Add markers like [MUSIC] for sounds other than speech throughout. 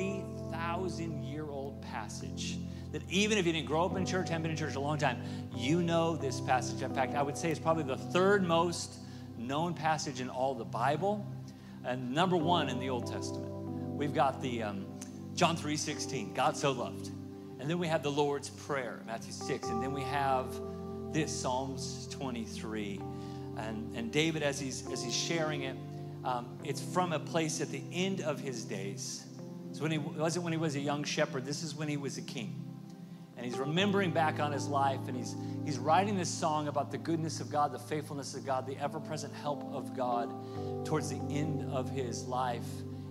3,000 year old passage that even if you didn't grow up in church, haven't been in church a long time, you know this passage. In fact, I would say it's probably the third most known passage in all the Bible, and number one in the Old Testament. We've got the um, John 3:16, God so loved, and then we have the Lord's Prayer, Matthew 6, and then we have this Psalms 23, and and David as he's as he's sharing it, um, it's from a place at the end of his days. So when he wasn't when he was a young shepherd. This is when he was a king and he's remembering back on his life and he's he's writing this song about the goodness of God, the faithfulness of God, the ever-present help of God towards the end of his life.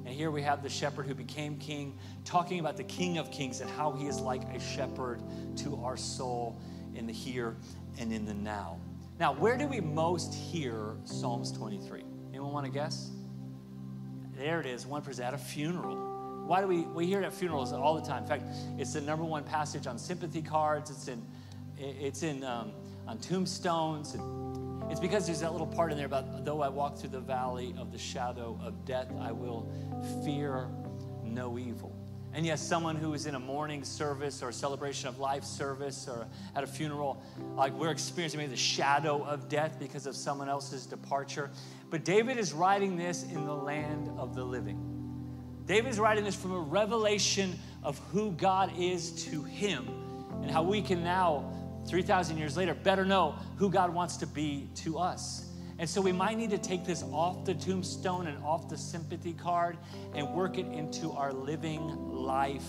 And here we have the shepherd who became king talking about the king of kings and how he is like a shepherd to our soul in the here and in the now. Now, where do we most hear Psalms 23? Anyone want to guess? There it is, one person at a funeral. Why do we, we hear it at funerals all the time? In fact, it's the number one passage on sympathy cards. It's in, it's in um, on tombstones. And it's because there's that little part in there about, though I walk through the valley of the shadow of death, I will fear no evil. And yes, someone who is in a mourning service or a celebration of life service or at a funeral, like we're experiencing maybe the shadow of death because of someone else's departure. But David is writing this in the land of the living. David's writing this from a revelation of who God is to him and how we can now, 3,000 years later, better know who God wants to be to us. And so we might need to take this off the tombstone and off the sympathy card and work it into our living life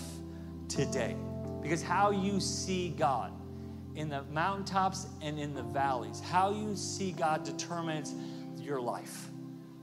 today. Because how you see God in the mountaintops and in the valleys, how you see God determines your life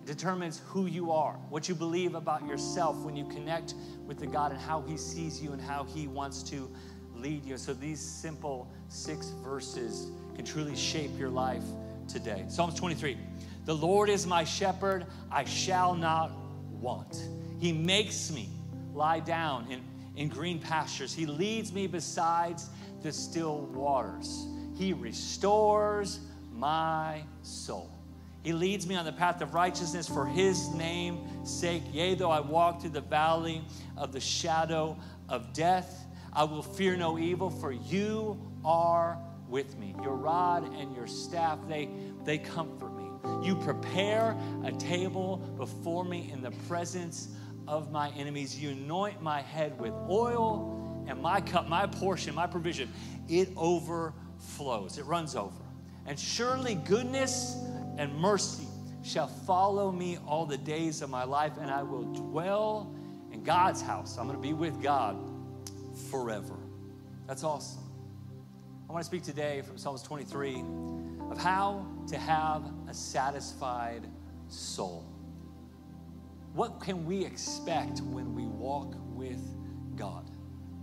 determines who you are, what you believe about yourself when you connect with the God and how He sees you and how He wants to lead you. So these simple six verses can truly shape your life today. Psalms 23 The Lord is my shepherd, I shall not want. He makes me lie down in, in green pastures, He leads me beside the still waters. He restores my soul. He leads me on the path of righteousness for his name's sake. Yea, though I walk through the valley of the shadow of death, I will fear no evil, for you are with me. Your rod and your staff, they, they comfort me. You prepare a table before me in the presence of my enemies. You anoint my head with oil, and my cup, my portion, my provision, it overflows. It runs over. And surely goodness and mercy shall follow me all the days of my life, and I will dwell in God's house. I'm going to be with God forever. That's awesome. I want to speak today from Psalms 23 of how to have a satisfied soul. What can we expect when we walk with God?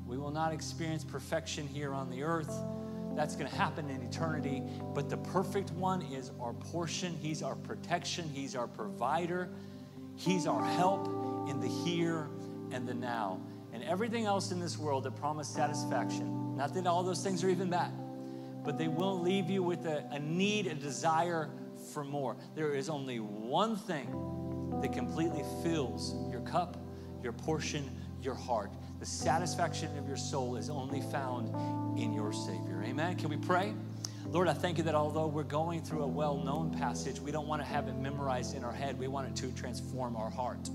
We will not experience perfection here on the earth that's going to happen in eternity. But the perfect one is our portion. He's our protection. He's our provider. He's our help in the here and the now. And everything else in this world that promise satisfaction, not that all those things are even bad, but they will leave you with a, a need, a desire for more. There is only one thing that completely fills your cup, your portion, your heart. The satisfaction of your soul is only found in your Savior. Amen. Can we pray? Lord, I thank you that although we're going through a well known passage, we don't want to have it memorized in our head. We want it to transform our heart.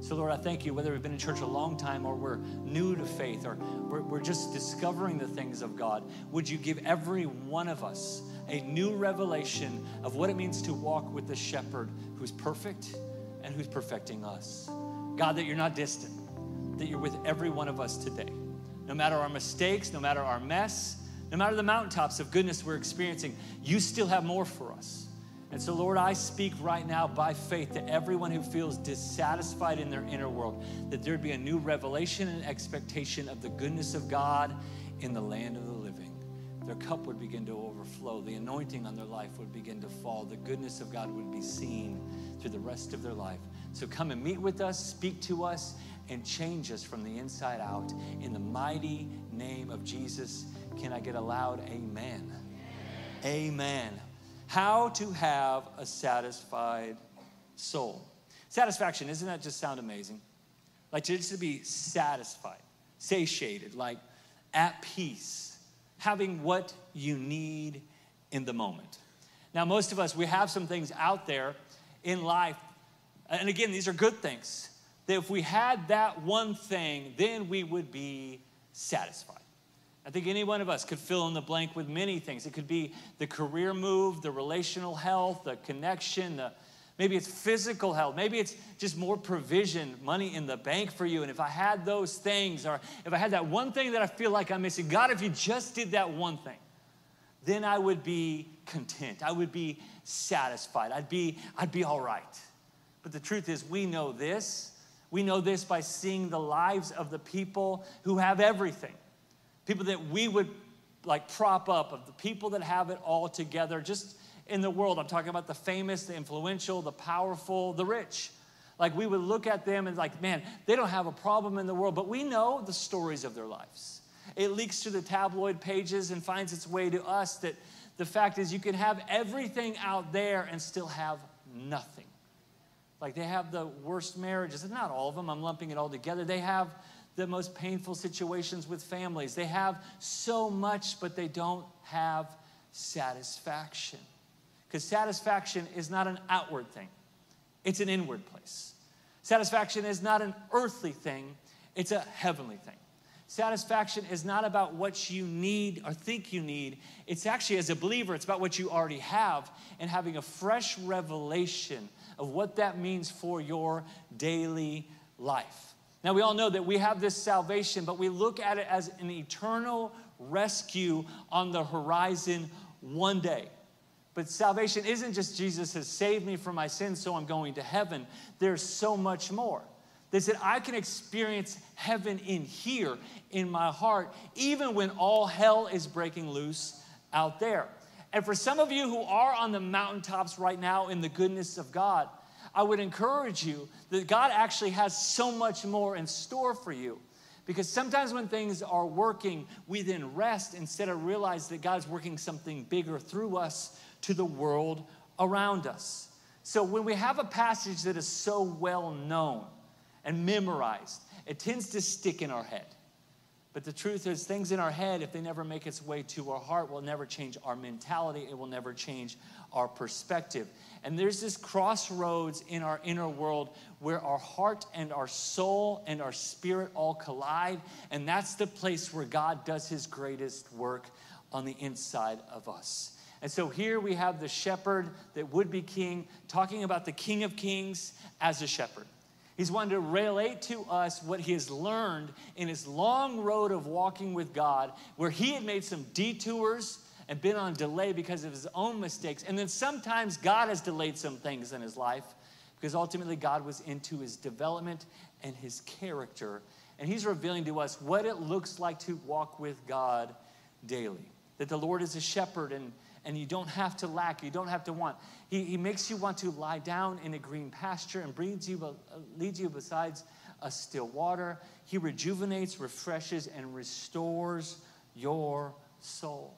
So, Lord, I thank you, whether we've been in church a long time or we're new to faith or we're, we're just discovering the things of God, would you give every one of us a new revelation of what it means to walk with the shepherd who's perfect and who's perfecting us? God, that you're not distant that you're with every one of us today. No matter our mistakes, no matter our mess, no matter the mountaintops of goodness we're experiencing, you still have more for us. And so, Lord, I speak right now by faith to everyone who feels dissatisfied in their inner world that there'd be a new revelation and expectation of the goodness of God in the land of the living. Their cup would begin to overflow, the anointing on their life would begin to fall, the goodness of God would be seen through the rest of their life. So, come and meet with us, speak to us, and change us from the inside out. In the mighty name of Jesus, can I get a loud amen? Amen. amen. How to have a satisfied soul. Satisfaction, isn't that just sound amazing? like just to be satisfied, satiated, like at peace, having what you need in the moment. Now, most of us, we have some things out there in life, and again, these are good things, that if we had that one thing, then we would be satisfied. I think any one of us could fill in the blank with many things. It could be the career move, the relational health, the connection, the, maybe it's physical health, maybe it's just more provision, money in the bank for you. And if I had those things, or if I had that one thing that I feel like I'm missing, God, if you just did that one thing, then I would be content. I would be satisfied. I'd be, I'd be all right. But the truth is, we know this. We know this by seeing the lives of the people who have everything people that we would like prop up, of the people that have it all together just in the world. I'm talking about the famous, the influential, the powerful, the rich. Like we would look at them and like, man, they don't have a problem in the world, but we know the stories of their lives. It leaks through the tabloid pages and finds its way to us that the fact is you can have everything out there and still have nothing. Like they have the worst marriages, and not all of them, I'm lumping it all together. They have the most painful situations with families. They have so much, but they don't have satisfaction. Because satisfaction is not an outward thing, it's an inward place. Satisfaction is not an earthly thing, it's a heavenly thing. Satisfaction is not about what you need or think you need. It's actually, as a believer, it's about what you already have and having a fresh revelation of what that means for your daily life. Now, we all know that we have this salvation, but we look at it as an eternal rescue on the horizon one day. But salvation isn't just Jesus has saved me from my sins, so I'm going to heaven. There's so much more. They said, I can experience heaven in here, in my heart, even when all hell is breaking loose out there. And for some of you who are on the mountaintops right now in the goodness of God, I would encourage you that God actually has so much more in store for you. Because sometimes when things are working, we then rest instead of realize that God's working something bigger through us to the world around us. So when we have a passage that is so well known and memorized, it tends to stick in our head. But the truth is, things in our head, if they never make its way to our heart, will never change our mentality. It will never change our perspective. And there's this crossroads in our inner world where our heart and our soul and our spirit all collide. And that's the place where God does his greatest work on the inside of us. And so here we have the shepherd that would be king talking about the king of kings as a shepherd. He's wanting to relate to us what he has learned in his long road of walking with God, where he had made some detours and been on delay because of his own mistakes. And then sometimes God has delayed some things in his life because ultimately God was into his development and his character. And he's revealing to us what it looks like to walk with God daily. That the Lord is a shepherd and, and you don't have to lack, you don't have to want. He, he makes you want to lie down in a green pasture and brings you, uh, leads you besides a still water. He rejuvenates, refreshes, and restores your soul.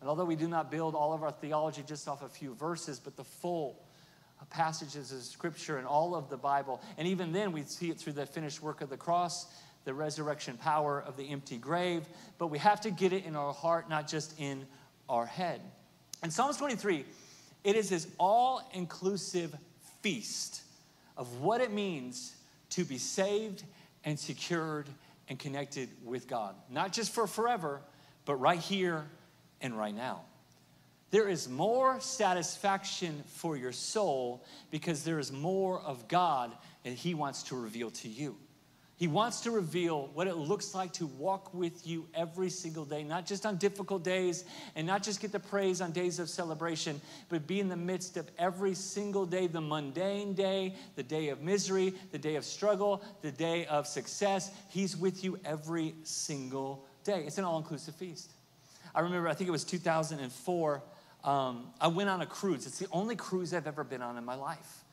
And although we do not build all of our theology just off a few verses, but the full passages of Scripture and all of the Bible, and even then we see it through the finished work of the cross, the resurrection power of the empty grave, but we have to get it in our heart, not just in our head. In Psalms 23, it is this all inclusive feast of what it means to be saved and secured and connected with God. Not just for forever, but right here and right now. There is more satisfaction for your soul because there is more of God that He wants to reveal to you. He wants to reveal what it looks like to walk with you every single day, not just on difficult days and not just get the praise on days of celebration, but be in the midst of every single day the mundane day, the day of misery, the day of struggle, the day of success. He's with you every single day. It's an all inclusive feast. I remember, I think it was 2004, um, I went on a cruise. It's the only cruise I've ever been on in my life.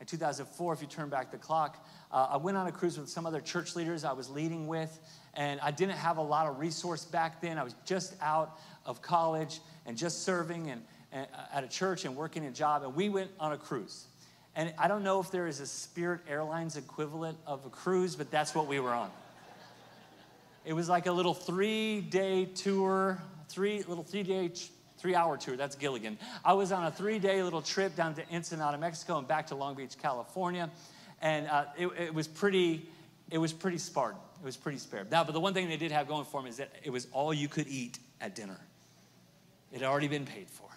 In 2004, if you turn back the clock, uh, I went on a cruise with some other church leaders I was leading with, and I didn't have a lot of resource back then. I was just out of college and just serving and, and uh, at a church and working a job, and we went on a cruise. And I don't know if there is a Spirit Airlines equivalent of a cruise, but that's what we were on. It was like a little three day tour, three little three day, three hour tour. That's Gilligan. I was on a three day little trip down to Ensenada, Mexico, and back to Long Beach, California. And uh, it, it was pretty, it was pretty Spartan. It was pretty spare. Now, but the one thing they did have going for them is that it was all you could eat at dinner. It had already been paid for.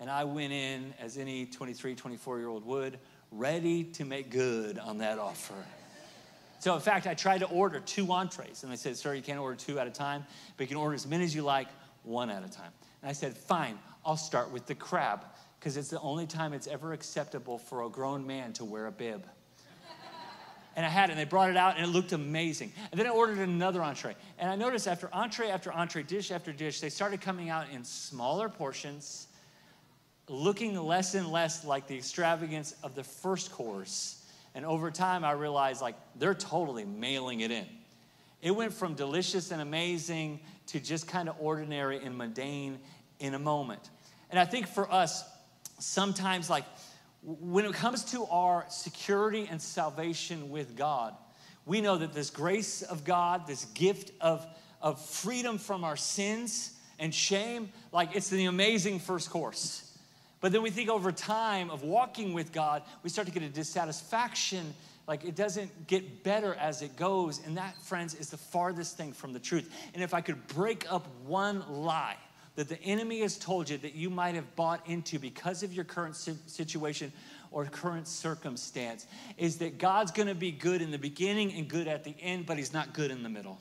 And I went in, as any 23, 24 year old would, ready to make good on that offer. So, in fact, I tried to order two entrees, and they said, Sir, you can't order two at a time, but you can order as many as you like, one at a time. And I said, Fine, I'll start with the crab, because it's the only time it's ever acceptable for a grown man to wear a bib. And I had it, and they brought it out, and it looked amazing. And then I ordered another entree. And I noticed after entree after entree, dish after dish, they started coming out in smaller portions, looking less and less like the extravagance of the first course. And over time, I realized like they're totally mailing it in. It went from delicious and amazing to just kind of ordinary and mundane in a moment. And I think for us, sometimes like when it comes to our security and salvation with God, we know that this grace of God, this gift of, of freedom from our sins and shame, like it's the amazing first course. But then we think over time of walking with God, we start to get a dissatisfaction. Like it doesn't get better as it goes. And that, friends, is the farthest thing from the truth. And if I could break up one lie that the enemy has told you that you might have bought into because of your current situation or current circumstance is that God's going to be good in the beginning and good at the end, but He's not good in the middle.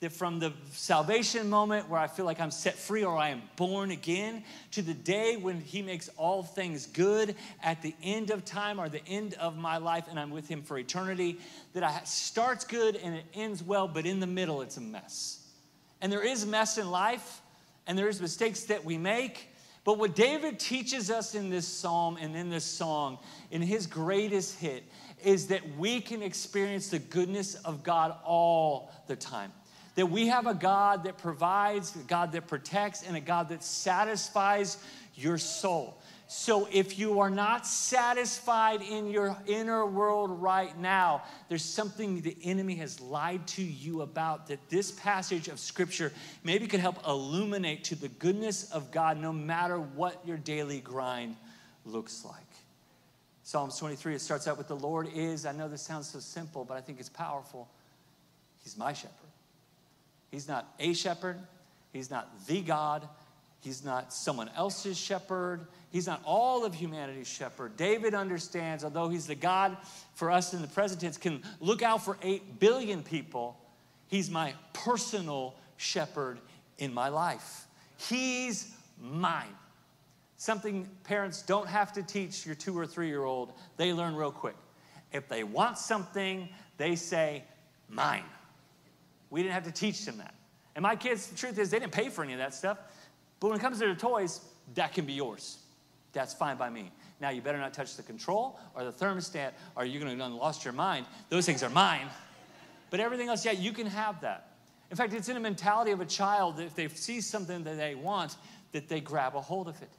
That from the salvation moment where I feel like I'm set free or I am born again to the day when He makes all things good at the end of time or the end of my life and I'm with Him for eternity, that I starts good and it ends well, but in the middle it's a mess. And there is mess in life and there's mistakes that we make. But what David teaches us in this psalm and in this song, in his greatest hit, is that we can experience the goodness of God all the time. That we have a God that provides, a God that protects, and a God that satisfies your soul. So if you are not satisfied in your inner world right now, there's something the enemy has lied to you about that this passage of scripture maybe could help illuminate to the goodness of God no matter what your daily grind looks like. Psalms 23, it starts out with the Lord is, I know this sounds so simple, but I think it's powerful. He's my shepherd. He's not a shepherd, He's not the God, He's not someone else's shepherd. He's not all of humanity's shepherd. David understands, although he's the God for us in the present tense, can look out for 8 billion people, he's my personal shepherd in my life. He's mine. Something parents don't have to teach your two or three year old, they learn real quick. If they want something, they say, mine. We didn't have to teach them that. And my kids, the truth is, they didn't pay for any of that stuff. But when it comes to the toys, that can be yours. That's fine by me. Now, you better not touch the control or the thermostat, or you're going to lost your mind. Those things are mine. But everything else, yeah, you can have that. In fact, it's in the mentality of a child that if they see something that they want, that they grab a hold of it.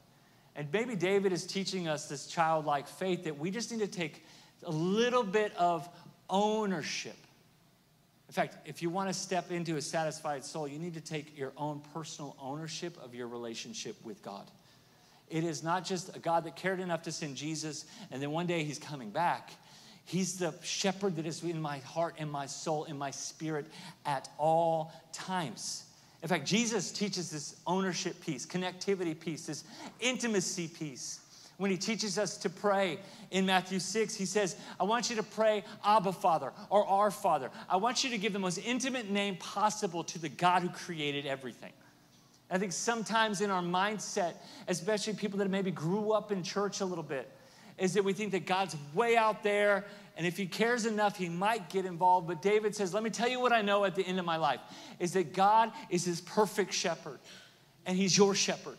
And maybe David is teaching us this childlike faith that we just need to take a little bit of ownership in fact, if you want to step into a satisfied soul, you need to take your own personal ownership of your relationship with God. It is not just a God that cared enough to send Jesus and then one day he's coming back. He's the shepherd that is in my heart and my soul and my spirit at all times. In fact, Jesus teaches this ownership piece, connectivity piece, this intimacy piece when he teaches us to pray in Matthew 6. He says, I want you to pray Abba Father or Our Father. I want you to give the most intimate name possible to the God who created everything. I think sometimes in our mindset, especially people that maybe grew up in church a little bit, is that we think that God's way out there, and if He cares enough, He might get involved. But David says, Let me tell you what I know at the end of my life is that God is His perfect shepherd, and He's your shepherd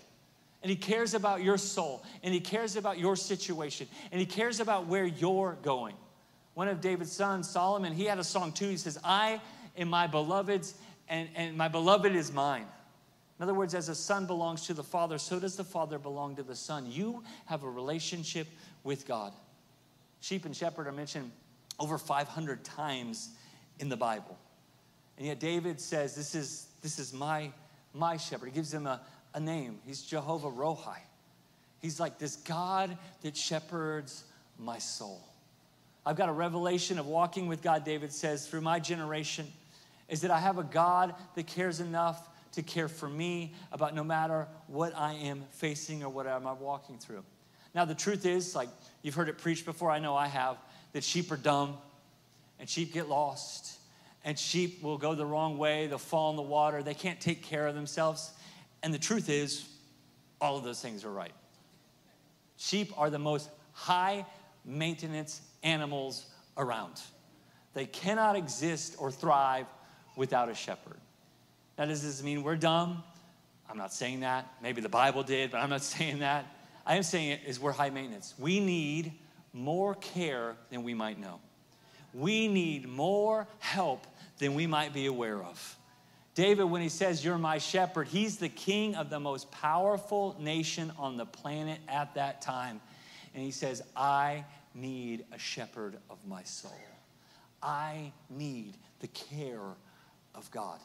and he cares about your soul and he cares about your situation and he cares about where you're going. One of david's sons solomon he had a song too. He says i am my beloved's and, and my beloved is mine. In other words as a son belongs to the father so does the father belong to the son. You have a relationship with god. Sheep and shepherd are mentioned over 500 times in the Bible. And yet David says, This is, this is my, my shepherd. He gives him a, a name. He's Jehovah Rohi. He's like this God that shepherds my soul. I've got a revelation of walking with God, David says, through my generation, is that I have a God that cares enough to care for me about no matter what I am facing or what I'm walking through. Now, the truth is, like you've heard it preached before, I know I have, that sheep are dumb and sheep get lost and sheep will go the wrong way, they'll fall in the water, they can't take care of themselves. And the truth is, all of those things are right. Sheep are the most high maintenance animals around. They cannot exist or thrive without a shepherd. Now, does this mean we're dumb? I'm not saying that. Maybe the Bible did, but I'm not [LAUGHS] saying that. I am saying it is we're high maintenance. We need more care than we might know. We need more help than we might be aware of. David, when he says, You're my shepherd, he's the king of the most powerful nation on the planet at that time. And he says, I need a shepherd of my soul. I need the care of God.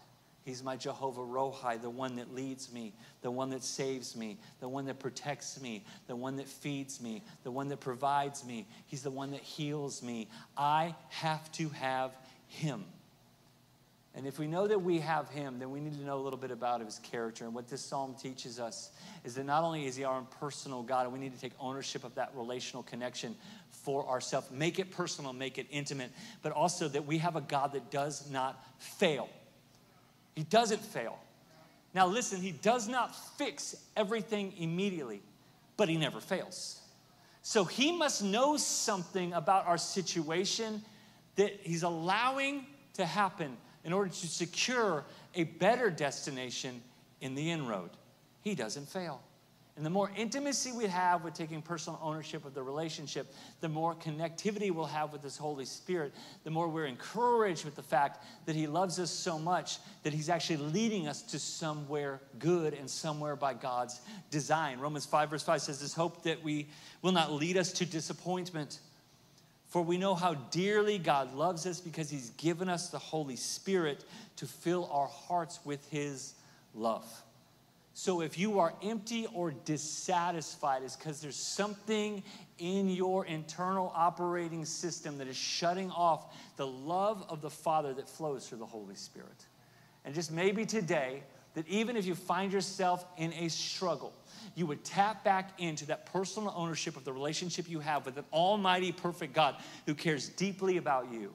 He's my Jehovah Rohi, the one that leads me, the one that saves me, the one that protects me, the one that feeds me, the one that provides me. He's the one that heals me. I have to have him. And if we know that we have him, then we need to know a little bit about his character. And what this psalm teaches us is that not only is he our personal God, we need to take ownership of that relational connection for ourselves, make it personal, make it intimate, but also that we have a God that does not fail. He doesn't fail. Now, listen, he does not fix everything immediately, but he never fails. So he must know something about our situation that he's allowing to happen in order to secure a better destination in the inroad. He doesn't fail. And the more intimacy we have with taking personal ownership of the relationship, the more connectivity we'll have with this Holy Spirit, the more we're encouraged with the fact that He loves us so much that He's actually leading us to somewhere good and somewhere by God's design. Romans 5, verse 5 says, This hope that we will not lead us to disappointment for we know how dearly God loves us because He's given us the Holy Spirit to fill our hearts with His love. So if you are empty or dissatisfied, it's because there's something in your internal operating system that is shutting off the love of the Father that flows through the Holy Spirit. And just maybe today, that even if you find yourself in a struggle, you would tap back into that personal ownership of the relationship you have with an almighty, perfect God who cares deeply about you.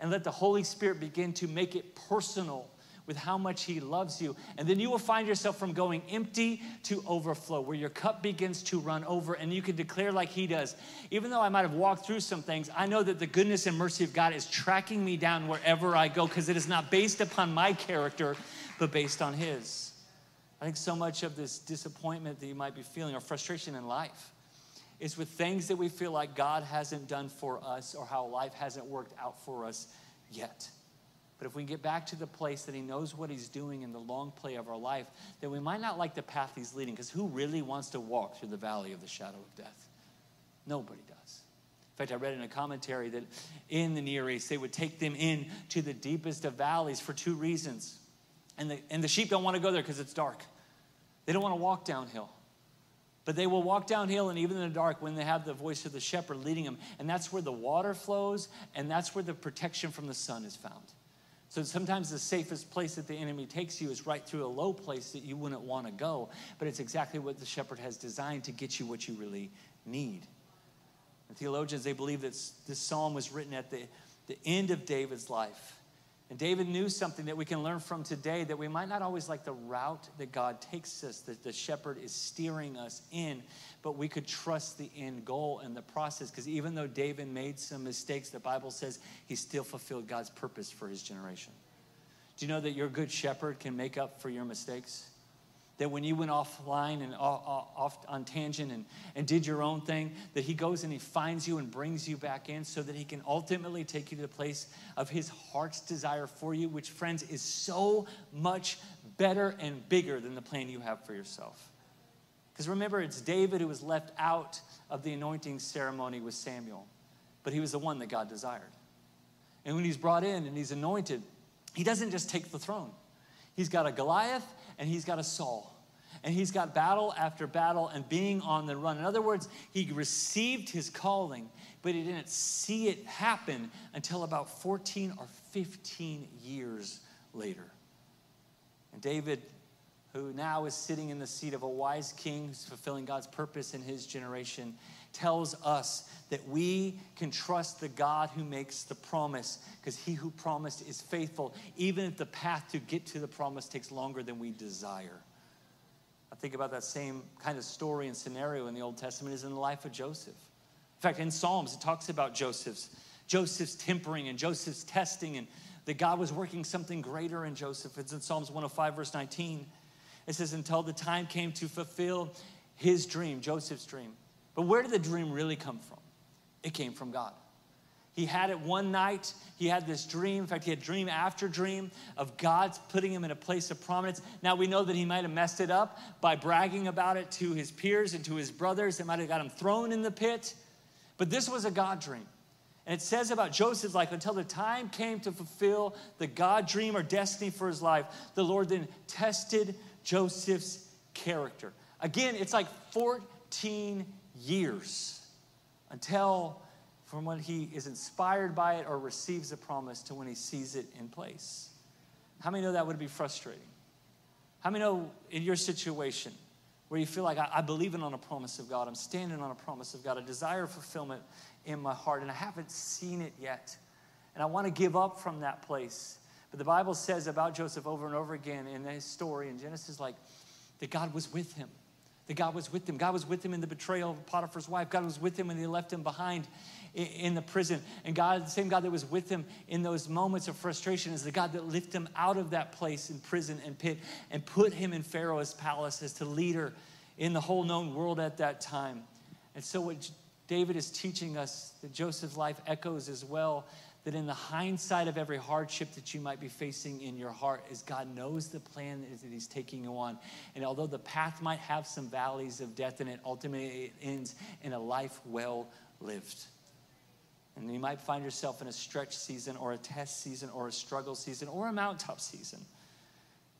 And let the Holy Spirit begin to make it personal with how much He loves you. And then you will find yourself from going empty to overflow, where your cup begins to run over, and you can declare like He does. Even though I might have walked through some things, I know that the goodness and mercy of God is tracking me down wherever I go because it is not based upon my character, but based on His. I think so much of this disappointment that you might be feeling or frustration in life is with things that we feel like God hasn't done for us or how life hasn't worked out for us yet. But if we get back to the place that He knows what He's doing in the long play of our life, then we might not like the path He's leading because who really wants to walk through the valley of the shadow of death? Nobody does. In fact, I read in a commentary that in the Near East, they would take them in to the deepest of valleys for two reasons. And the, and the sheep don't want to go there because it's dark. They don't want to walk downhill. But they will walk downhill, and even in the dark, when they have the voice of the shepherd leading them. And that's where the water flows, and that's where the protection from the sun is found. So sometimes the safest place that the enemy takes you is right through a low place that you wouldn't want to go, but it's exactly what the shepherd has designed to get you what you really need. And theologians, they believe that this psalm was written at the, the end of David's life. And David knew something that we can learn from today that we might not always like the route that God takes us, that the shepherd is steering us in, but we could trust the end goal and the process. Because even though David made some mistakes, the Bible says he still fulfilled God's purpose for his generation. Do you know that your good shepherd can make up for your mistakes? That when you went offline and off on tangent and, and did your own thing, that he goes and he finds you and brings you back in so that he can ultimately take you to the place of his heart's desire for you, which, friends, is so much better and bigger than the plan you have for yourself. Because remember, it's David who was left out of the anointing ceremony with Samuel. but he was the one that God desired. And when he's brought in and he's anointed, he doesn't just take the throne. He's got a Goliath and he's got a Saul. And he's got battle after battle and being on the run. In other words, he received his calling, but he didn't see it happen until about 14 or 15 years later. And David, who now is sitting in the seat of a wise king who's fulfilling God's purpose in his generation, tells us that we can trust the God who makes the promise because he who promised is faithful, even if the path to get to the promise takes longer than we desire. I think about that same kind of story and scenario in the Old Testament is in the life of Joseph. In fact, in Psalms, it talks about Joseph's, Joseph's tempering and Joseph's testing, and that God was working something greater in Joseph. It's in Psalms 105, verse 19. It says, Until the time came to fulfill his dream, Joseph's dream. But where did the dream really come from? It came from God. He had it one night. He had this dream. In fact, he had dream after dream of God putting him in a place of prominence. Now we know that he might have messed it up by bragging about it to his peers and to his brothers. It might have got him thrown in the pit. But this was a God dream. And it says about Joseph's life until the time came to fulfill the God dream or destiny for his life, the Lord then tested Joseph's character. Again, it's like 14 years until from when he is inspired by it or receives a promise to when he sees it in place. How many know that would be frustrating? How many know in your situation where you feel like I, I believe in on a promise of God, I'm standing on a promise of God, a desire fulfillment in my heart, and I haven't seen it yet. And I want to give up from that place. But the Bible says about Joseph over and over again in his story in Genesis, like that God was with him that God was with him. God was with him in the betrayal of Potiphar's wife. God was with him when he left him behind in the prison. And God, the same God that was with him in those moments of frustration, is the God that lifted him out of that place in prison and pit and put him in Pharaoh's palace as the leader in the whole known world at that time. And so, what David is teaching us that Joseph's life echoes as well that in the hindsight of every hardship that you might be facing in your heart is God knows the plan that he's taking you on. And although the path might have some valleys of death in it, ultimately it ends in a life well lived. And you might find yourself in a stretch season or a test season or a struggle season or a mountaintop season.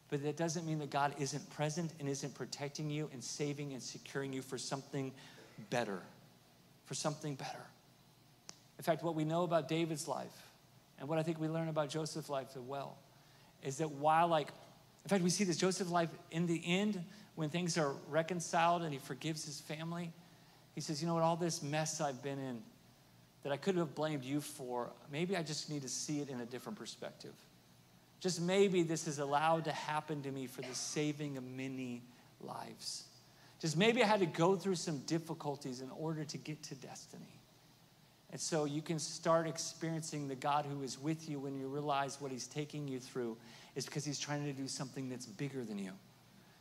But that doesn't mean that God isn't present and isn't protecting you and saving and securing you for something better. For something better. In fact, what we know about David's life and what I think we learn about Joseph's life as well is that while, like, in fact, we see this Joseph's life in the end when things are reconciled and he forgives his family. He says, You know what, all this mess I've been in that I could have blamed you for, maybe I just need to see it in a different perspective. Just maybe this is allowed to happen to me for the saving of many lives. Just maybe I had to go through some difficulties in order to get to destiny. And so you can start experiencing the God who is with you when you realize what he's taking you through is because he's trying to do something that's bigger than you,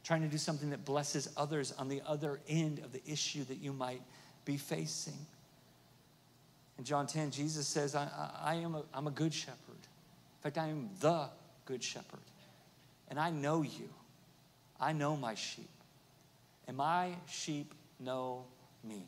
trying to do something that blesses others on the other end of the issue that you might be facing. In John 10, Jesus says, I, I, am a, I'm a good shepherd. In fact, I am the good shepherd. And I know you. I know my sheep. And my sheep know me.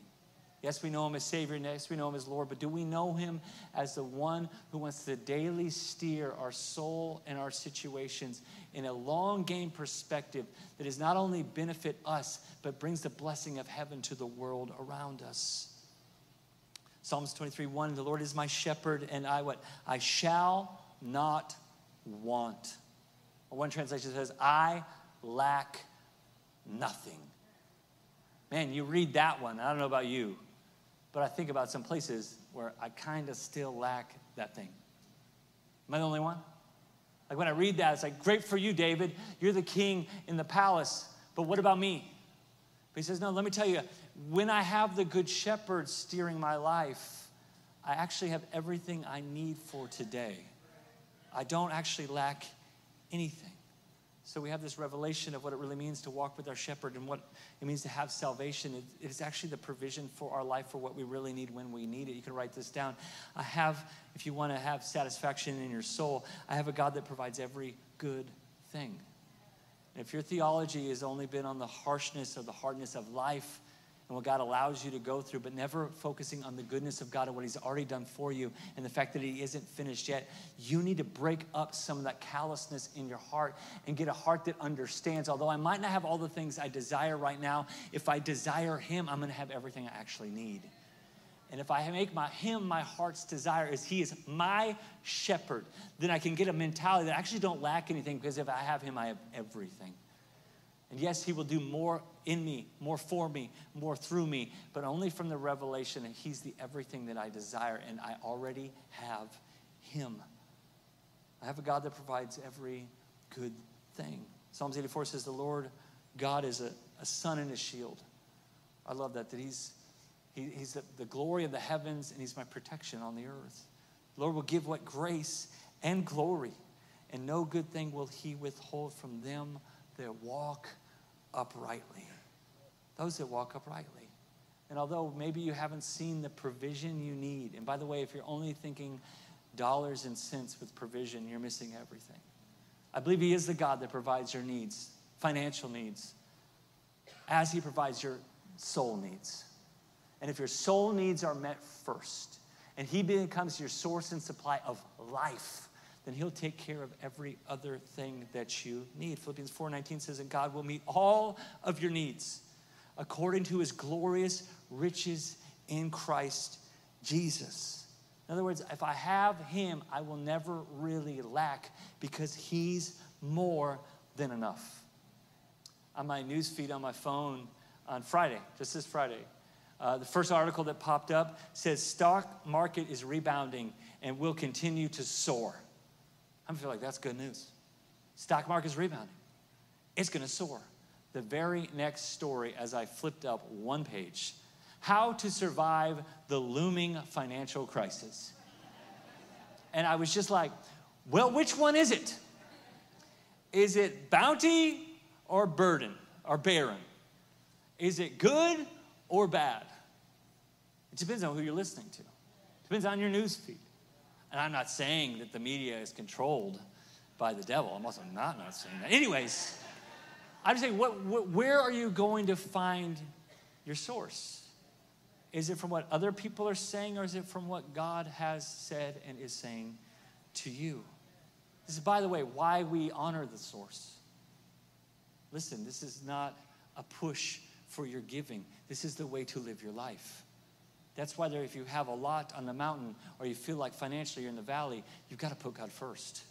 Yes, we know him as Savior. Yes, we know him as Lord. But do we know him as the one who wants to daily steer our soul and our situations in a long game perspective that is not only benefit us, but brings the blessing of heaven to the world around us? Psalms 23 1 The Lord is my shepherd, and I what? I shall not want. One translation says, I lack nothing. Man, you read that one. I don't know about you. But I think about some places where I kind of still lack that thing. Am I the only one? Like when I read that, it's like, great for you, David. You're the king in the palace. But what about me? But he says, no, let me tell you, when I have the good shepherd steering my life, I actually have everything I need for today. I don't actually lack anything. So we have this revelation of what it really means to walk with our shepherd and what it means to have salvation. It, is actually the provision for our life for what we really need when we need it. You can write this down. I have, if you want to have satisfaction in your soul, I have a God that provides every good thing. And if your theology has only been on the harshness or the hardness of life, and what God allows you to go through, but never focusing on the goodness of God and what He's already done for you and the fact that He isn't finished yet. You need to break up some of that callousness in your heart and get a heart that understands. Although I might not have all the things I desire right now, if I desire Him, I'm going to have everything I actually need. And if I make my, him my heart's desire, as he is my shepherd, then I can get a mentality that I actually don't lack anything because if I have him, I have everything. And yes, He will do more in me, more for me, more through me, but only from the revelation that He's the everything that I desire, and I already have Him. I have a God that provides every good thing. Psalms 84 says, The Lord God is a, a sun and a shield. I love that, that He's, he, he's the, the glory of the heavens and He's my protection on the earth. The Lord will give what grace and glory, and no good thing will He withhold from them that walk uprightly. Those that walk uprightly. And although maybe you haven't seen the provision you need, and by the way, if you're only thinking dollars and cents with provision, you're missing everything. I believe He is the God that provides your needs, financial needs, as He provides your soul needs. And if your soul needs are met first, and He becomes your source and supply of life, then he'll take care of every other thing that you need. Philippians 4:19 says that God will meet all of your needs according to his glorious riches in Christ Jesus. In other words, if I have him, I will never really lack because he's more than enough. On my news feed on my phone on Friday, just this Friday, uh, the first article that popped up says stock market is rebounding and will continue to soar. I feel like that's good news. Stock market's rebounding. It's going to soar. The very next story, as I flipped up one page, how to survive the looming financial crisis. And I was just like, well, which one is it? Is it bounty or burden or barren? Is it good or bad? It depends on who you're listening to. Depends on your news feed. And I'm not saying that the media is controlled by the devil. I'm also not not saying that. Anyways, I'm saying, what, what, where are you going to find your source? Is it from what other people are saying, or is it from what God has said and is saying to you? This is, by the way, why we honor the source. Listen, this is not a push for your giving. This is the way to live your life. That's why if you have a lot on the mountain or you feel like financially you're in the valley, you've got to put God first.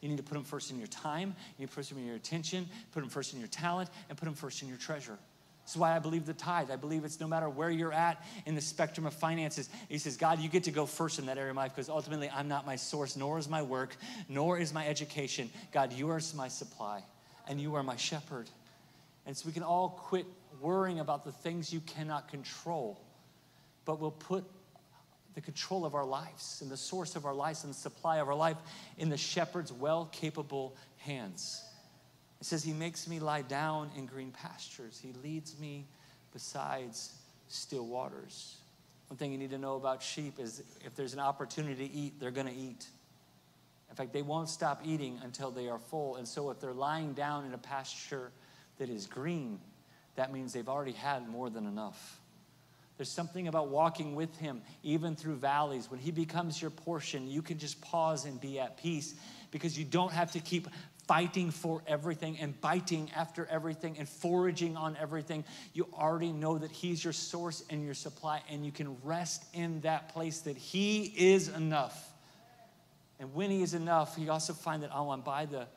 You need to put Him first in your time, you need to put Him in your attention, put Him first in your talent, and put Him first in your treasure. This is why I believe the tithe. I believe it's no matter where you're at in the spectrum of finances. He says, God, you get to go first in that area of life because ultimately I'm not my source, nor is my work, nor is my education. God, you are my supply, and you are my shepherd. And so we can all quit worrying about the things you cannot control but we'll put the control of our lives and the source of our lives and the supply of our life in the shepherd's well capable hands. It says, He makes me lie down in green pastures, He leads me besides still waters. One thing you need to know about sheep is if there's an opportunity to eat, they're going to eat. In fact, they won't stop eating until they are full. And so if they're lying down in a pasture that is green, that means they've already had more than enough. There's something about walking with Him, even through valleys. When He becomes your portion, you can just pause and be at peace because you don't have to keep fighting for everything and biting after everything and foraging on everything. You already know that He's your source and your supply, and you can rest in that place that He is enough. And when He is enough, you also find that, oh, I'm by the,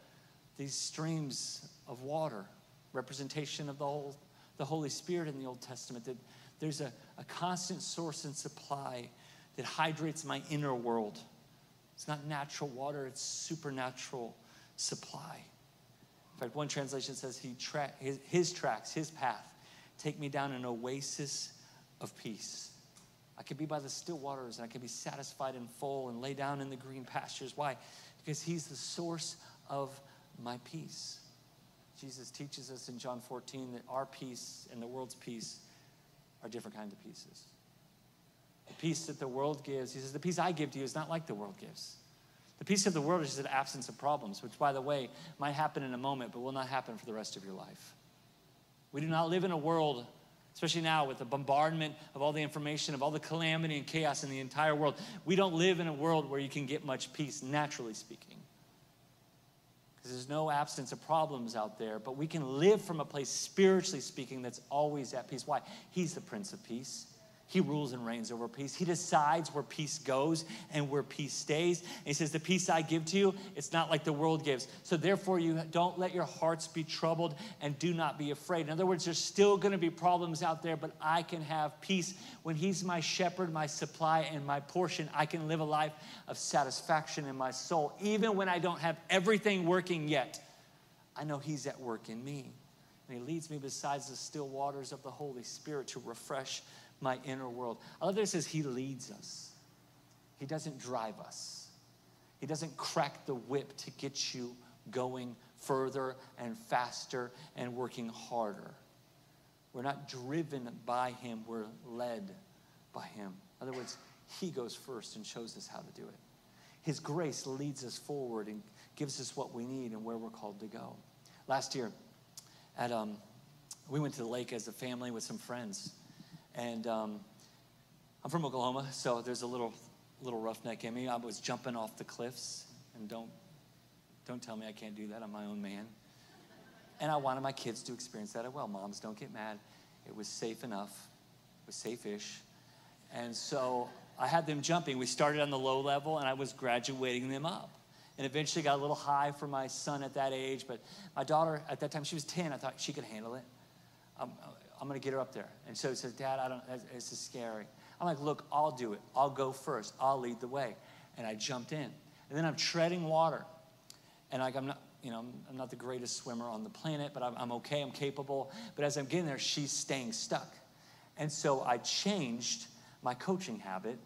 these streams of water, representation of the, whole, the Holy Spirit in the Old Testament, that there's a, a constant source and supply that hydrates my inner world. It's not natural water, it's supernatural supply. In fact, one translation says he tra- his, his tracks, his path, take me down an oasis of peace. I could be by the still waters and I could be satisfied and full and lay down in the green pastures. Why? Because he's the source of my peace. Jesus teaches us in John 14 that our peace and the world's peace are different kinds of pieces. The peace that the world gives, he says, the peace I give to you is not like the world gives. The peace of the world is just an absence of problems, which, by the way, might happen in a moment, but will not happen for the rest of your life. We do not live in a world especially now with the bombardment of all the information, of all the calamity and chaos in the entire world. We don't live in a world where you can get much peace, naturally speaking. There's no absence of problems out there, but we can live from a place, spiritually speaking, that's always at peace. Why? He's the Prince of Peace. He rules and reigns over peace. He decides where peace goes and where peace stays. And he says, The peace I give to you, it's not like the world gives. So therefore, you don't let your hearts be troubled and do not be afraid. In other words, there's still going to be problems out there, but I can have peace. When He's my shepherd, my supply, and my portion, I can live a life of satisfaction in my soul. Even when I don't have everything working yet, I know He's at work in me. And He leads me besides the still waters of the Holy Spirit to refresh my inner world. I love says He leads us, He doesn't drive us, He doesn't crack the whip to get you going further and faster and working harder. We're not driven by Him, we're led by Him. In other words, He goes first and shows us how to do it. His grace leads us forward and gives us what we need and where we're called to go. Last year, at um, we went to the lake as a family with some friends, and um, I'm from Oklahoma, so there's a little little roughneck in me. I was jumping off the cliffs, and don't don't tell me I can't do that. I'm my own man. And I wanted my kids to experience that as well. Moms, don't get mad. It was safe enough. It was safe-ish. And so I had them jumping. We started on the low level, and I was graduating them up. And eventually got a little high for my son at that age. But my daughter, at that time, she was 10. I thought she could handle it. Um, I'm going to get her up there. And so he says, Dad, I don't, this is scary. I'm like, look, I'll do it. I'll go first. I'll lead the way. And I jumped in. And then I'm treading water. And like, I'm not, you know, I'm not the greatest swimmer on the planet, but I'm, I'm okay. I'm capable. But as I'm getting there, she's staying stuck. And so I changed my coaching habit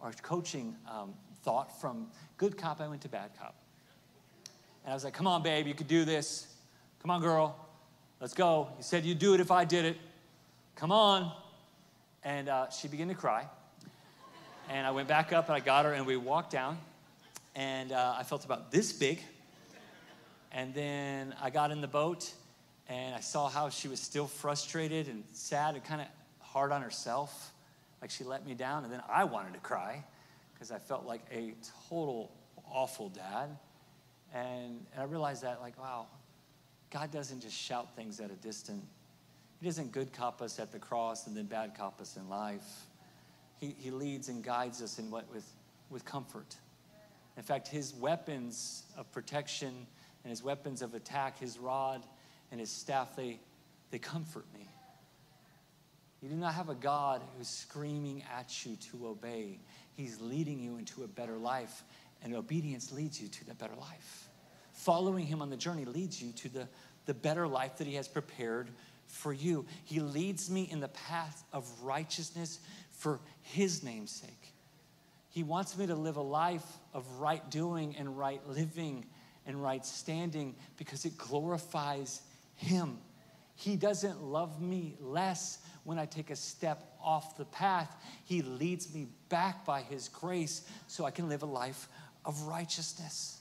or coaching um, thought from good cop, I went to bad cop. And I was like, come on, babe, you could do this. Come on, girl, let's go. You said you'd do it if I did it. Come on. And uh, she began to cry. And I went back up and I got her and we walked down. And uh, I felt about this big. And then I got in the boat and I saw how she was still frustrated and sad and kind of hard on herself. Like she let me down. And then I wanted to cry because I felt like a total awful dad. And, and I realized that, like, wow, God doesn't just shout things at a distance he doesn't good cop us at the cross and then bad cop us in life. He, he leads and guides us in what with, with comfort. In fact, his weapons of protection and his weapons of attack, his rod and his staff, they, they comfort me. You do not have a God who's screaming at you to obey. He's leading you into a better life, and obedience leads you to that better life. Following him on the journey leads you to the, the better life that he has prepared for you. He leads me in the path of righteousness for His name's sake. He wants me to live a life of right doing and right living and right standing because it glorifies Him. He doesn't love me less when I take a step off the path. He leads me back by His grace so I can live a life of righteousness.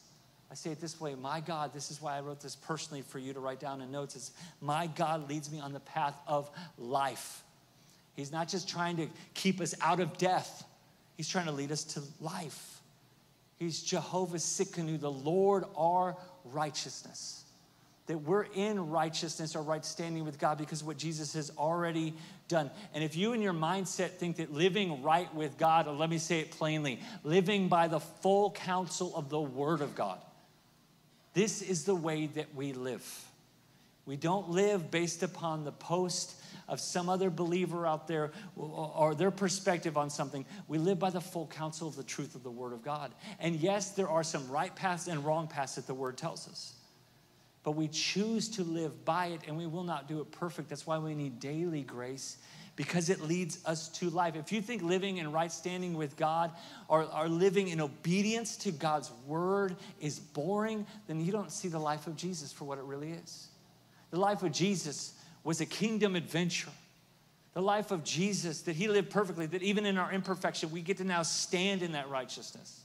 I say it this way My God, this is why I wrote this personally for you to write down in notes. Is my God leads me on the path of life. He's not just trying to keep us out of death, He's trying to lead us to life. He's Jehovah Tsidkenu, the Lord our righteousness. That we're in righteousness or right standing with God because of what Jesus has already done. And if you in your mindset think that living right with God, or let me say it plainly, living by the full counsel of the Word of God, this is the way that we live. We don't live based upon the post of some other believer out there or their perspective on something. We live by the full counsel of the truth of the Word of God. And yes, there are some right paths and wrong paths that the Word tells us. But we choose to live by it, and we will not do it perfect. That's why we need daily grace because it leads us to life. If you think living in right standing with God or, or living in obedience to God's word is boring, then you don't see the life of Jesus for what it really is. The life of Jesus was a kingdom adventure. The life of Jesus, that he lived perfectly, that even in our imperfection, we get to now stand in that righteousness,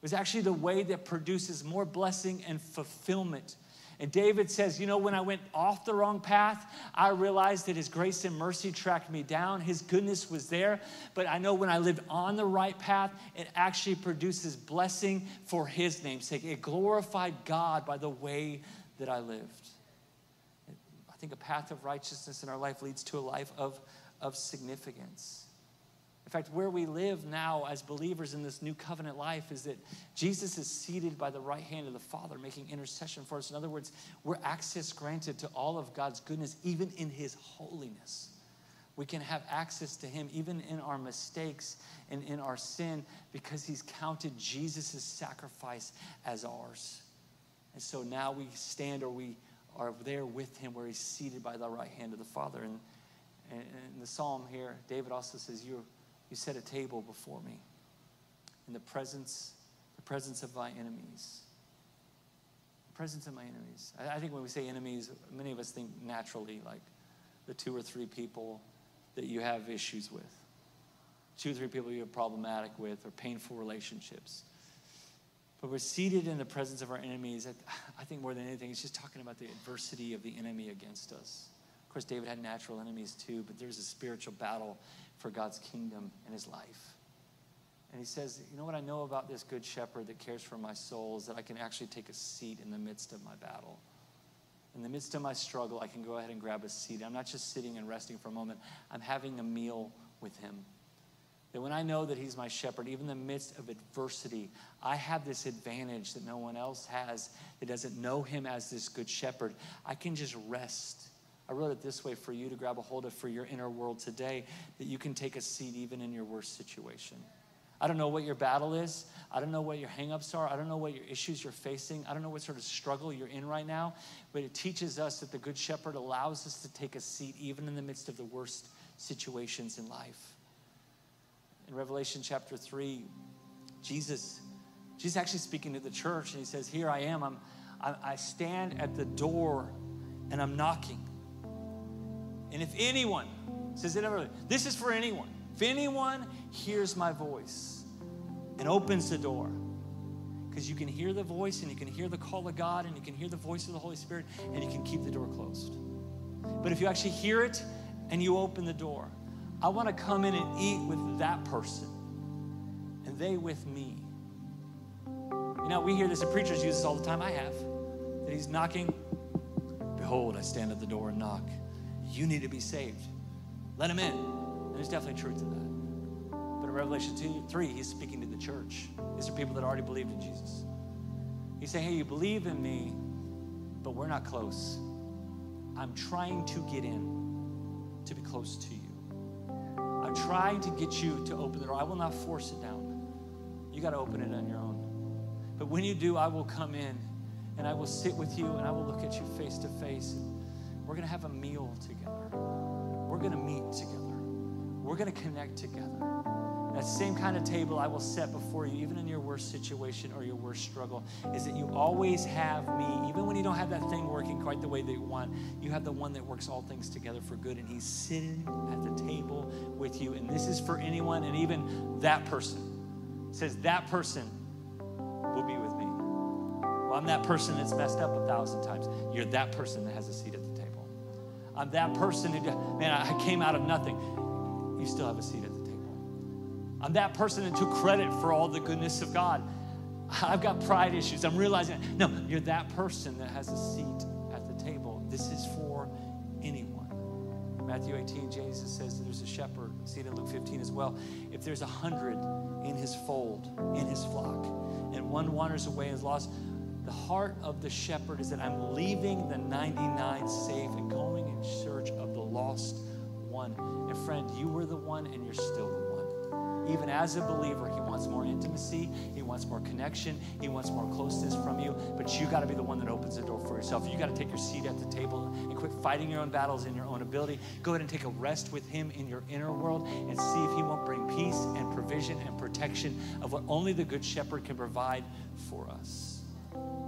was actually the way that produces more blessing and fulfillment And David says, You know, when I went off the wrong path, I realized that His grace and mercy tracked me down. His goodness was there. But I know when I lived on the right path, it actually produces blessing for His name's sake. It glorified God by the way that I lived. I think a path of righteousness in our life leads to a life of, of significance. In fact, where we live now as believers in this new covenant life is that Jesus is seated by the right hand of the Father, making intercession for us. In other words, we're access granted to all of God's goodness, even in His holiness. We can have access to Him even in our mistakes and in our sin because He's counted Jesus' sacrifice as ours. And so now we stand or we are there with Him where He's seated by the right hand of the Father. And, in the psalm here, David also says, You're you set a table before me in the presence, the presence of my enemies. The presence of my enemies. I, I think when we say enemies, many of us think naturally like the two or three people that you have issues with, two or three people you're problematic with, or painful relationships. But we're seated in the presence of our enemies. I think more than anything, it's just talking about the adversity of the enemy against us. Of course, David had natural enemies too, but there's a spiritual battle for God's kingdom and his life. And he says, You know what I know about this good shepherd that cares for my soul is that I can actually take a seat in the midst of my battle. In the midst of my struggle, I can go ahead and grab a seat. I'm not just sitting and resting for a moment, I'm having a meal with him. That when I know that he's my shepherd, even in the midst of adversity, I have this advantage that no one else has that doesn't know him as this good shepherd. I can just rest I wrote it this way for you to grab a hold of for your inner world today that you can take a seat even in your worst situation. I don't know what your battle is. I don't know what your hangups are. I don't know what your issues you're facing. I don't know what sort of struggle you're in right now. But it teaches us that the Good Shepherd allows us to take a seat even in the midst of the worst situations in life. In Revelation chapter 3, Jesus, Jesus actually speaking to the church, and he says, Here I am. I'm, I, I stand at the door and I'm knocking. And if anyone, says it ever, this is for anyone. If anyone hears my voice and opens the door, because you can hear the voice and you can hear the call of God and you can hear the voice of the Holy Spirit and you can keep the door closed. But if you actually hear it and you open the door, I want to come in and eat with that person and they with me. You know, we hear this, and preachers use this all the time. I have. That he's knocking. Behold, I stand at the door and knock. You need to be saved. Let him in. And there's definitely truth to that. But in Revelation 2, 3, he's speaking to the church. These are people that already believed in Jesus. He's saying, hey, you believe in me, but we're not close. I'm trying to get in to be close to you. I'm trying to get you to open the door. I will not force it down. You got to open it on your own. But when you do, I will come in and I will sit with you and I will look at you face to face we're going to have a meal together. We're going to meet together. We're going to connect together. That same kind of table I will set before you, even in your worst situation or your worst struggle, is that you always have me. Even when you don't have that thing working quite the way that you want, you have the one that works all things together for good, and he's sitting at the table with you. And this is for anyone, and even that person says, That person will be with me. Well, I'm that person that's messed up a thousand times. You're that person that has a seat at I'm that person who, man, I came out of nothing. You still have a seat at the table. I'm that person that took credit for all the goodness of God. I've got pride issues. I'm realizing, no, you're that person that has a seat at the table. This is for anyone. Matthew 18, Jesus says there's a shepherd. See it in Luke 15 as well. If there's a hundred in his fold, in his flock, and one wanders away and is lost, the heart of the shepherd is that I'm leaving the 99 safe one and you're still the one. Even as a believer, he wants more intimacy, he wants more connection, he wants more closeness from you, but you got to be the one that opens the door for yourself. You got to take your seat at the table and quit fighting your own battles in your own ability. Go ahead and take a rest with him in your inner world and see if he won't bring peace and provision and protection of what only the good shepherd can provide for us.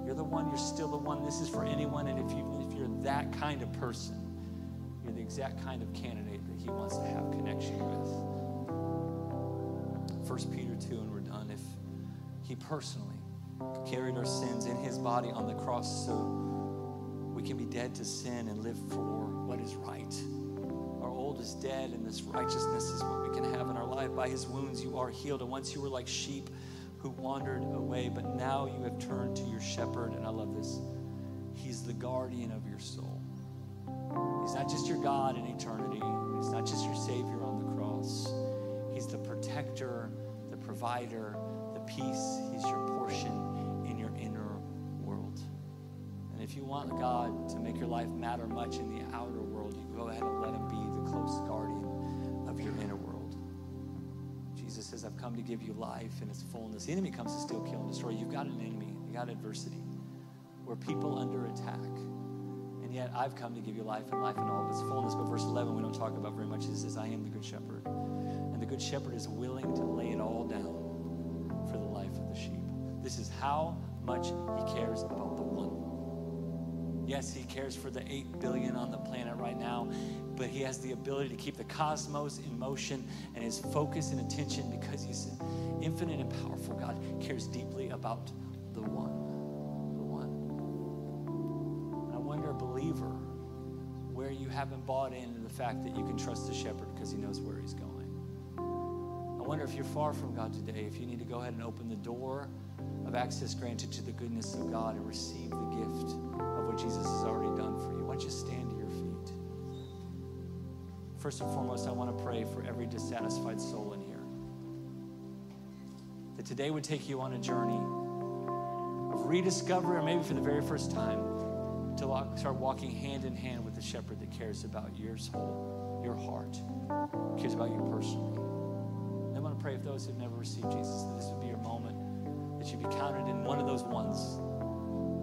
You're the one, you're still the one. This is for anyone. And if, you, if you're that kind of person, you're the exact kind of candidate he wants to have connection with. 1 Peter 2, and we're done. If he personally carried our sins in his body on the cross so we can be dead to sin and live for what is right. Our old is dead, and this righteousness is what we can have in our life. By his wounds you are healed. And once you were like sheep who wandered away, but now you have turned to your shepherd. And I love this. He's the guardian of your soul. He's not just your God in eternity, He's not just your Savior on the cross. He's the protector, the provider, the peace. He's your portion in your inner world. And if you want God to make your life matter much in the outer world, you go ahead and let Him be the close guardian of your inner world. Jesus says, I've come to give you life in its fullness. The enemy comes to steal, kill, and destroy. You've got an enemy, you've got adversity. We're people under attack. And yet I've come to give you life and life in all of its fullness. But verse 11, we don't talk about very much. It says, I am the good shepherd. And the good shepherd is willing to lay it all down for the life of the sheep. This is how much he cares about the one. Yes, he cares for the 8 billion on the planet right now, but he has the ability to keep the cosmos in motion and his focus and attention because he's an infinite and powerful God, cares deeply about the one. Haven't bought into the fact that you can trust the shepherd because he knows where he's going. I wonder if you're far from God today, if you need to go ahead and open the door of access granted to the goodness of God and receive the gift of what Jesus has already done for you. Why don't you stand to your feet? First and foremost, I want to pray for every dissatisfied soul in here. That today would take you on a journey of rediscovery, or maybe for the very first time, to start walking hand in hand with the shepherd that cares about your soul, your heart, cares about you personally. I want to pray if those who've never received Jesus, that this would be your moment, that you'd be counted in one of those ones,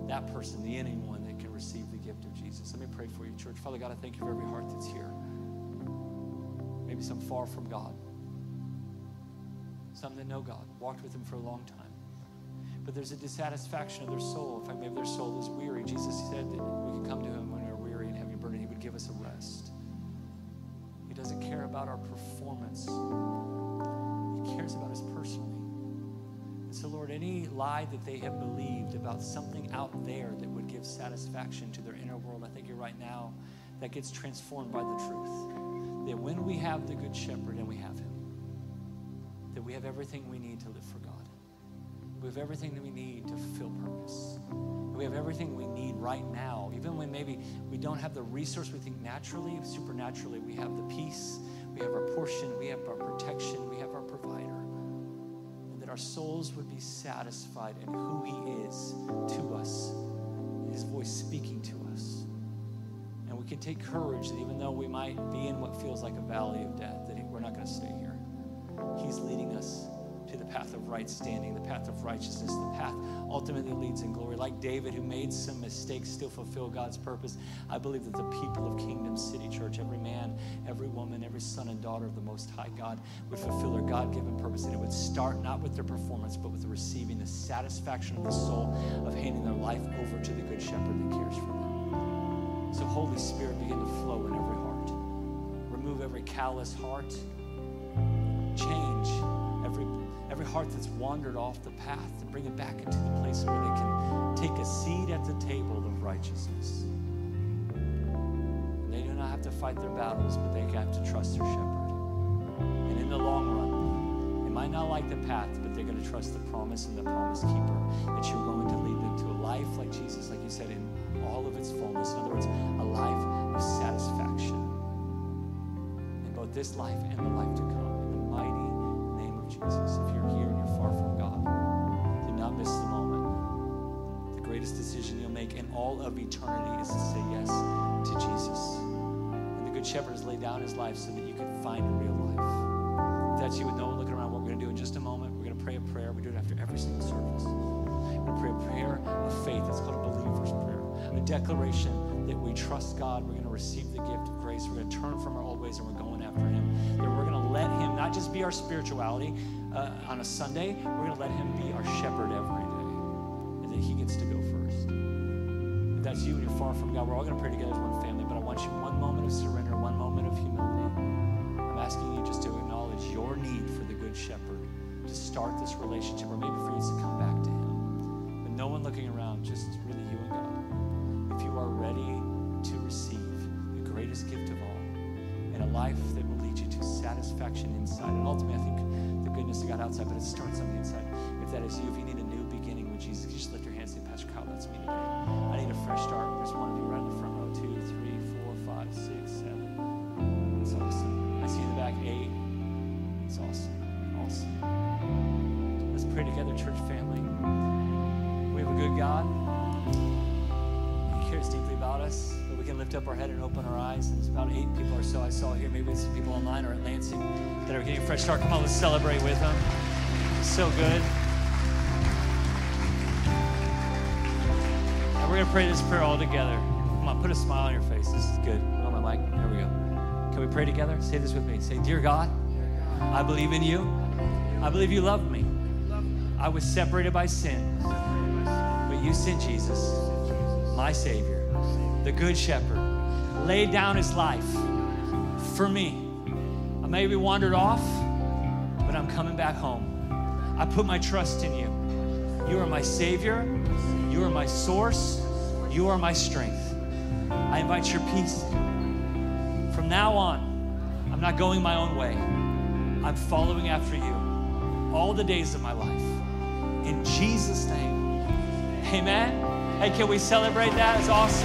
that person, the anyone that can receive the gift of Jesus. Let me pray for you, church. Father God, I thank you for every heart that's here. Maybe some far from God, some that know God, walked with Him for a long time but there's a dissatisfaction of their soul. In fact, maybe their soul is weary. Jesus said that we could come to him when we're weary and heavy burden. He would give us a rest. He doesn't care about our performance. He cares about us personally. And so, Lord, any lie that they have believed about something out there that would give satisfaction to their inner world, I think you're right now, that gets transformed by the truth. That when we have the Good Shepherd and we have Him, that we have everything we need to live for God. We have everything that we need to fulfill purpose. We have everything we need right now. Even when maybe we don't have the resource we think naturally, supernaturally, we have the peace, we have our portion, we have our protection, we have our provider. And that our souls would be satisfied in who He is to us, His voice speaking to us. And we can take courage that even though we might be in what feels like a valley of death, that we're not going to stay here. He's leading us path of right standing, the path of righteousness, the path ultimately leads in glory. Like David, who made some mistakes, still fulfill God's purpose. I believe that the people of Kingdom City Church, every man, every woman, every son and daughter of the Most High God, would fulfill their God given purpose. And it would start not with their performance, but with the receiving the satisfaction of the soul of handing their life over to the Good Shepherd that cares for them. So, Holy Spirit, begin to flow in every heart. Remove every callous heart. Heart that's wandered off the path to bring it back into the place where they can take a seat at the table of righteousness. They do not have to fight their battles, but they have to trust their shepherd. And in the long run, they might not like the path, but they're going to trust the promise and the promise keeper that you're going to lead them to a life like Jesus, like you said, in all of its fullness. In other words, a life of satisfaction in both this life and the life to come. Jesus. If you're here and you're far from God, do not miss the moment. The greatest decision you'll make in all of eternity is to say yes to Jesus. And the Good Shepherd has laid down his life so that you can find a real life. If that's you with no one looking around, what we're going to do in just a moment, we're going to pray a prayer. We do it after every single service. We're going to pray a prayer of faith. It's called a believer's prayer, a declaration that we trust God. We're to receive the gift of grace. We're going to turn from our old ways and we're going after Him. That we're going to let Him not just be our spirituality uh, on a Sunday, we're going to let Him be our shepherd every day. And that He gets to go first. If that's you and you're far from God, we're all going to pray together as one family, but I want you one moment of surrender, one moment of humility. I'm asking you just to acknowledge your need for the Good Shepherd to start this relationship, or maybe for you to come back to Him. With no one looking around, just really you and God. If you are ready, greatest gift of all, and a life that will lead you to satisfaction inside. And ultimately, I think the goodness of God outside, but it starts on the inside. If that is you, if you need a new beginning with Jesus, just let saw here. Maybe some people online or at Lansing that are getting a fresh start. Come on, let's celebrate with them. So good. And we're going to pray this prayer all together. Come on, put a smile on your face. This is good. On my mic. There we go. Can we pray together? Say this with me. Say, Dear God, I believe in you. I believe you love me. I was separated by sin, but you sent Jesus, my Savior, the Good Shepherd, laid down his life for me. I may maybe wandered off, but I'm coming back home. I put my trust in you. You are my Savior. You are my source. You are my strength. I invite your peace. From now on, I'm not going my own way. I'm following after you all the days of my life. In Jesus' name, amen. Hey, can we celebrate that? It's awesome.